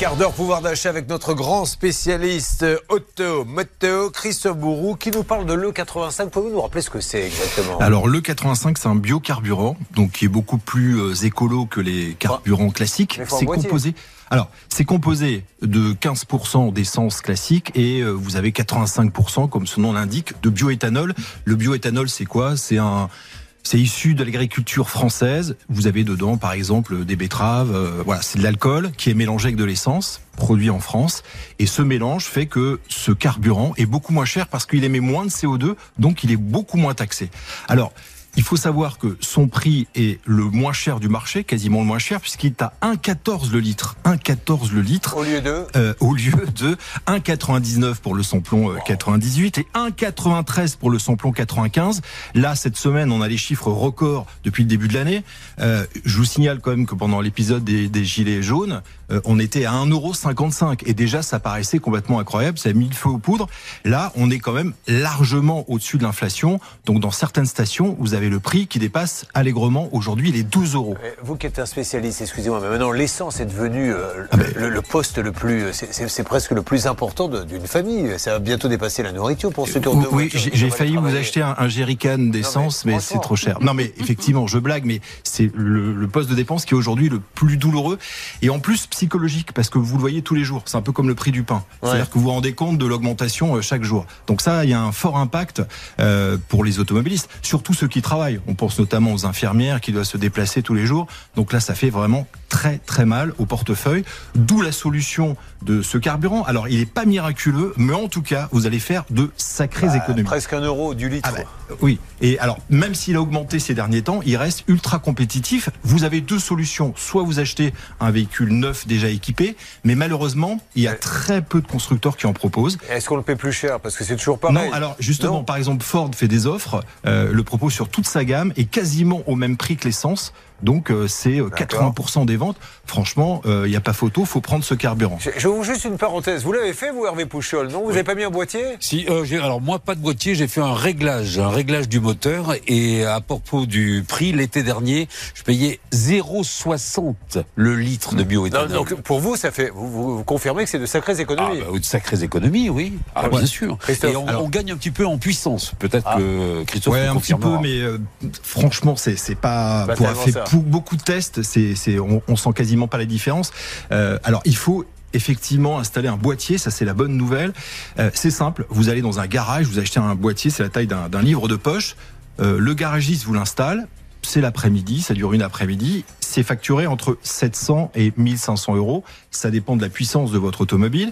quart d'heure pouvoir d'achat avec notre grand spécialiste auto, moto, Christophe Bourou, qui nous parle de l'E85. Pouvez-vous nous rappeler ce que c'est exactement? Alors l'E85, c'est un biocarburant, donc qui est beaucoup plus euh, écolo que les carburants classiques. C'est composé. Alors, c'est composé de 15% d'essence classique et euh, vous avez 85%, comme son nom l'indique, de bioéthanol. Le bioéthanol, c'est quoi? C'est un c'est issu de l'agriculture française. Vous avez dedans, par exemple, des betteraves. Euh, voilà, c'est de l'alcool qui est mélangé avec de l'essence, produit en France. Et ce mélange fait que ce carburant est beaucoup moins cher parce qu'il émet moins de CO2, donc il est beaucoup moins taxé. Alors, il faut savoir que son prix est le moins cher du marché, quasiment le moins cher, puisqu'il est à 1,14 le litre. 1,14 le litre. Au lieu de euh, Au lieu de 1,99 pour le samplon 98 euh, et 1,93 pour le samplon 95. Là, cette semaine, on a les chiffres records depuis le début de l'année. Euh, je vous signale quand même que pendant l'épisode des, des, Gilets jaunes, euh, on était à 1,55€. Et déjà, ça paraissait complètement incroyable. Ça a mis le feu aux poudres. Là, on est quand même largement au-dessus de l'inflation. Donc, dans certaines stations, vous avez avez le prix qui dépasse allègrement aujourd'hui les 12 euros. Vous qui êtes un spécialiste, excusez-moi, mais maintenant l'essence est devenue euh, ah le, poste le plus, c'est presque le plus important d'une famille. Ça va bientôt dépasser la nourriture pour ceux qui ont Oui, j'ai failli vous acheter un, un jerrycan d'essence, mais, c'est trop cher. Non, mais effectivement, je blague, mais c'est le, poste de dépense qui est aujourd'hui le plus douloureux et en plus psychologique parce que vous le voyez tous les jours. C'est un peu comme le prix du pain. C'est-à-dire que vous vous rendez compte de l'augmentation euh, chaque jour. Donc ça, il y a un fort impact euh, pour les automobilistes, surtout ceux qui on pense notamment aux infirmières qui doivent se déplacer tous les jours. Donc là, ça fait vraiment très très mal au portefeuille. D'où la solution de ce carburant. Alors, il n'est pas miraculeux, mais en tout cas, vous allez faire de sacrées bah, économies. Presque un euro du litre. Ah bah, oui. Et alors, même s'il a augmenté ces derniers temps, il reste ultra compétitif. Vous avez deux solutions. Soit vous achetez un véhicule neuf déjà équipé, mais malheureusement, il y a très peu de constructeurs qui en proposent. Est-ce qu'on le paie plus cher? Parce que c'est toujours pareil. Non, alors justement, par exemple, Ford fait des offres, euh, le propose sur toute sa gamme et quasiment au même prix que l'essence. Donc euh, c'est 80% euh, des ventes. Franchement, il euh, n'y a pas photo, faut prendre ce carburant. Je, vous juste une parenthèse. Vous l'avez fait, vous, Hervé Pouchol, non? Vous n'avez pas mis un boîtier? Si, alors moi, pas de boîtier, j'ai fait un réglage, un réglage du moteur. Et à propos du prix, l'été dernier, je payais 0,60 le litre de bioéthanol. Donc pour vous, ça fait, vous, confirmez que c'est de sacrées économies ah, bah, De sacrées économies, oui. Ah, bien sûr. Et on, gagne un petit peu en puissance. Peut-être ah. que Christophe ouais, un petit peu, mais franchement, c'est pas pour beaucoup de tests, c'est, on, on, sent quasiment pas la différence. Euh, alors il faut effectivement installer un boîtier, ça c'est la bonne nouvelle. Euh, c'est simple, vous allez dans un garage, vous achetez un boîtier, c'est la taille d'un livre de poche. Euh, le garagiste vous l'installe, c'est l'après-midi, ça dure une après-midi. C'est facturé entre 700 et 1500 euros. Ça dépend de la puissance de votre automobile.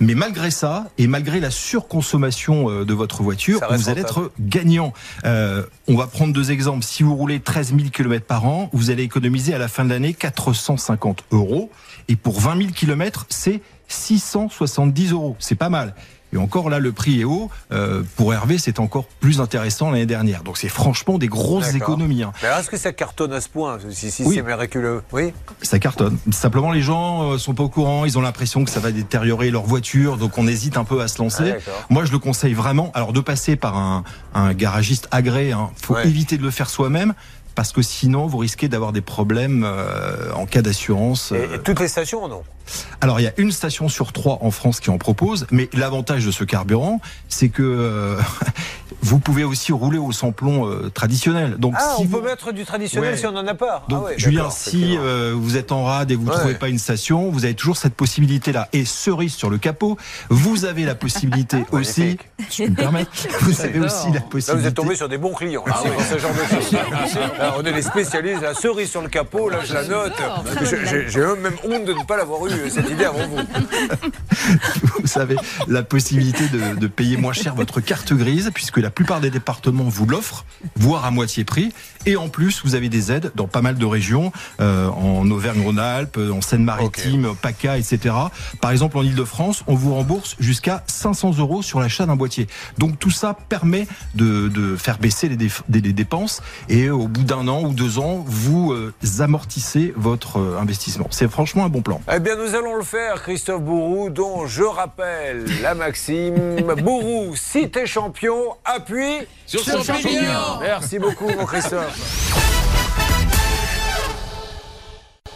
Mais malgré ça, et malgré la surconsommation euh, de votre voiture, vous allez être gagnant. Euh, on va prendre deux exemples. Si vous roulez 13 000 km par an, vous allez économiser à la fin de l'année 450 euros. Et pour 20 000 km, c'est 670 euros. C'est pas mal. Et encore là, le prix est haut. Euh, pour Hervé, c'est encore plus intéressant l'année dernière. Donc c'est franchement des grosses économies. Hein. est-ce que ça cartonne à ce point Si, si c'est miraculeux, oui. Ça cartonne. Simplement, les gens euh, sont pas au courant. Ils ont l'impression que ça va détériorer leur voiture, donc on hésite un peu à se lancer. Ah, Moi, je le conseille vraiment. Alors de passer par un, un garagiste agréé. Hein. Faut éviter de le faire soi-même parce que sinon vous risquez d'avoir des problèmes euh, en cas d'assurance. Et, toutes les stations, non? Alors il y a une station sur trois en France qui en propose, mais l'avantage de ce carburant, c'est que euh, vous pouvez aussi rouler au samplon euh, traditionnel. Donc, ah, on peut mettre du traditionnel si on n'en a pas. Donc, ah Julien, si euh, vous êtes en rade et vous ne trouvez pas une station, vous avez toujours cette possibilité-là. Et cerise sur le capot, vous avez la possibilité aussi. Je me permets. Vous avez aussi la possibilité. Là, vous êtes tombé sur des bons clients. Ah, ce genre de choses. on est les spécialistes. La cerise sur le capot, là, je la note. J'ai même honte de ne pas l'avoir eu cette idée avant vous. vous avez la possibilité de, de payer moins cher votre carte grise, puisque la plupart des départements vous l'offrent, voire à moitié prix. Et en plus, vous avez des aides dans pas mal de régions, euh, en Auvergne-Rhône-Alpes, en Seine-Maritime, PACA, etc. Par exemple, en Ile-de-France, on vous rembourse jusqu'à 500 euros sur l'achat d'un boîtier. Donc tout ça permet de, de faire baisser les, les, dépenses et au bout d'un an ou deux ans, vous euh, amortissez votre euh, investissement. C'est franchement un bon plan. Eh bien, nous allons le faire, Christophe Bourou, dont je rappelle la maxime Bourou, si t'es champion, appuie sur, son, Merci beaucoup, mon Christophe.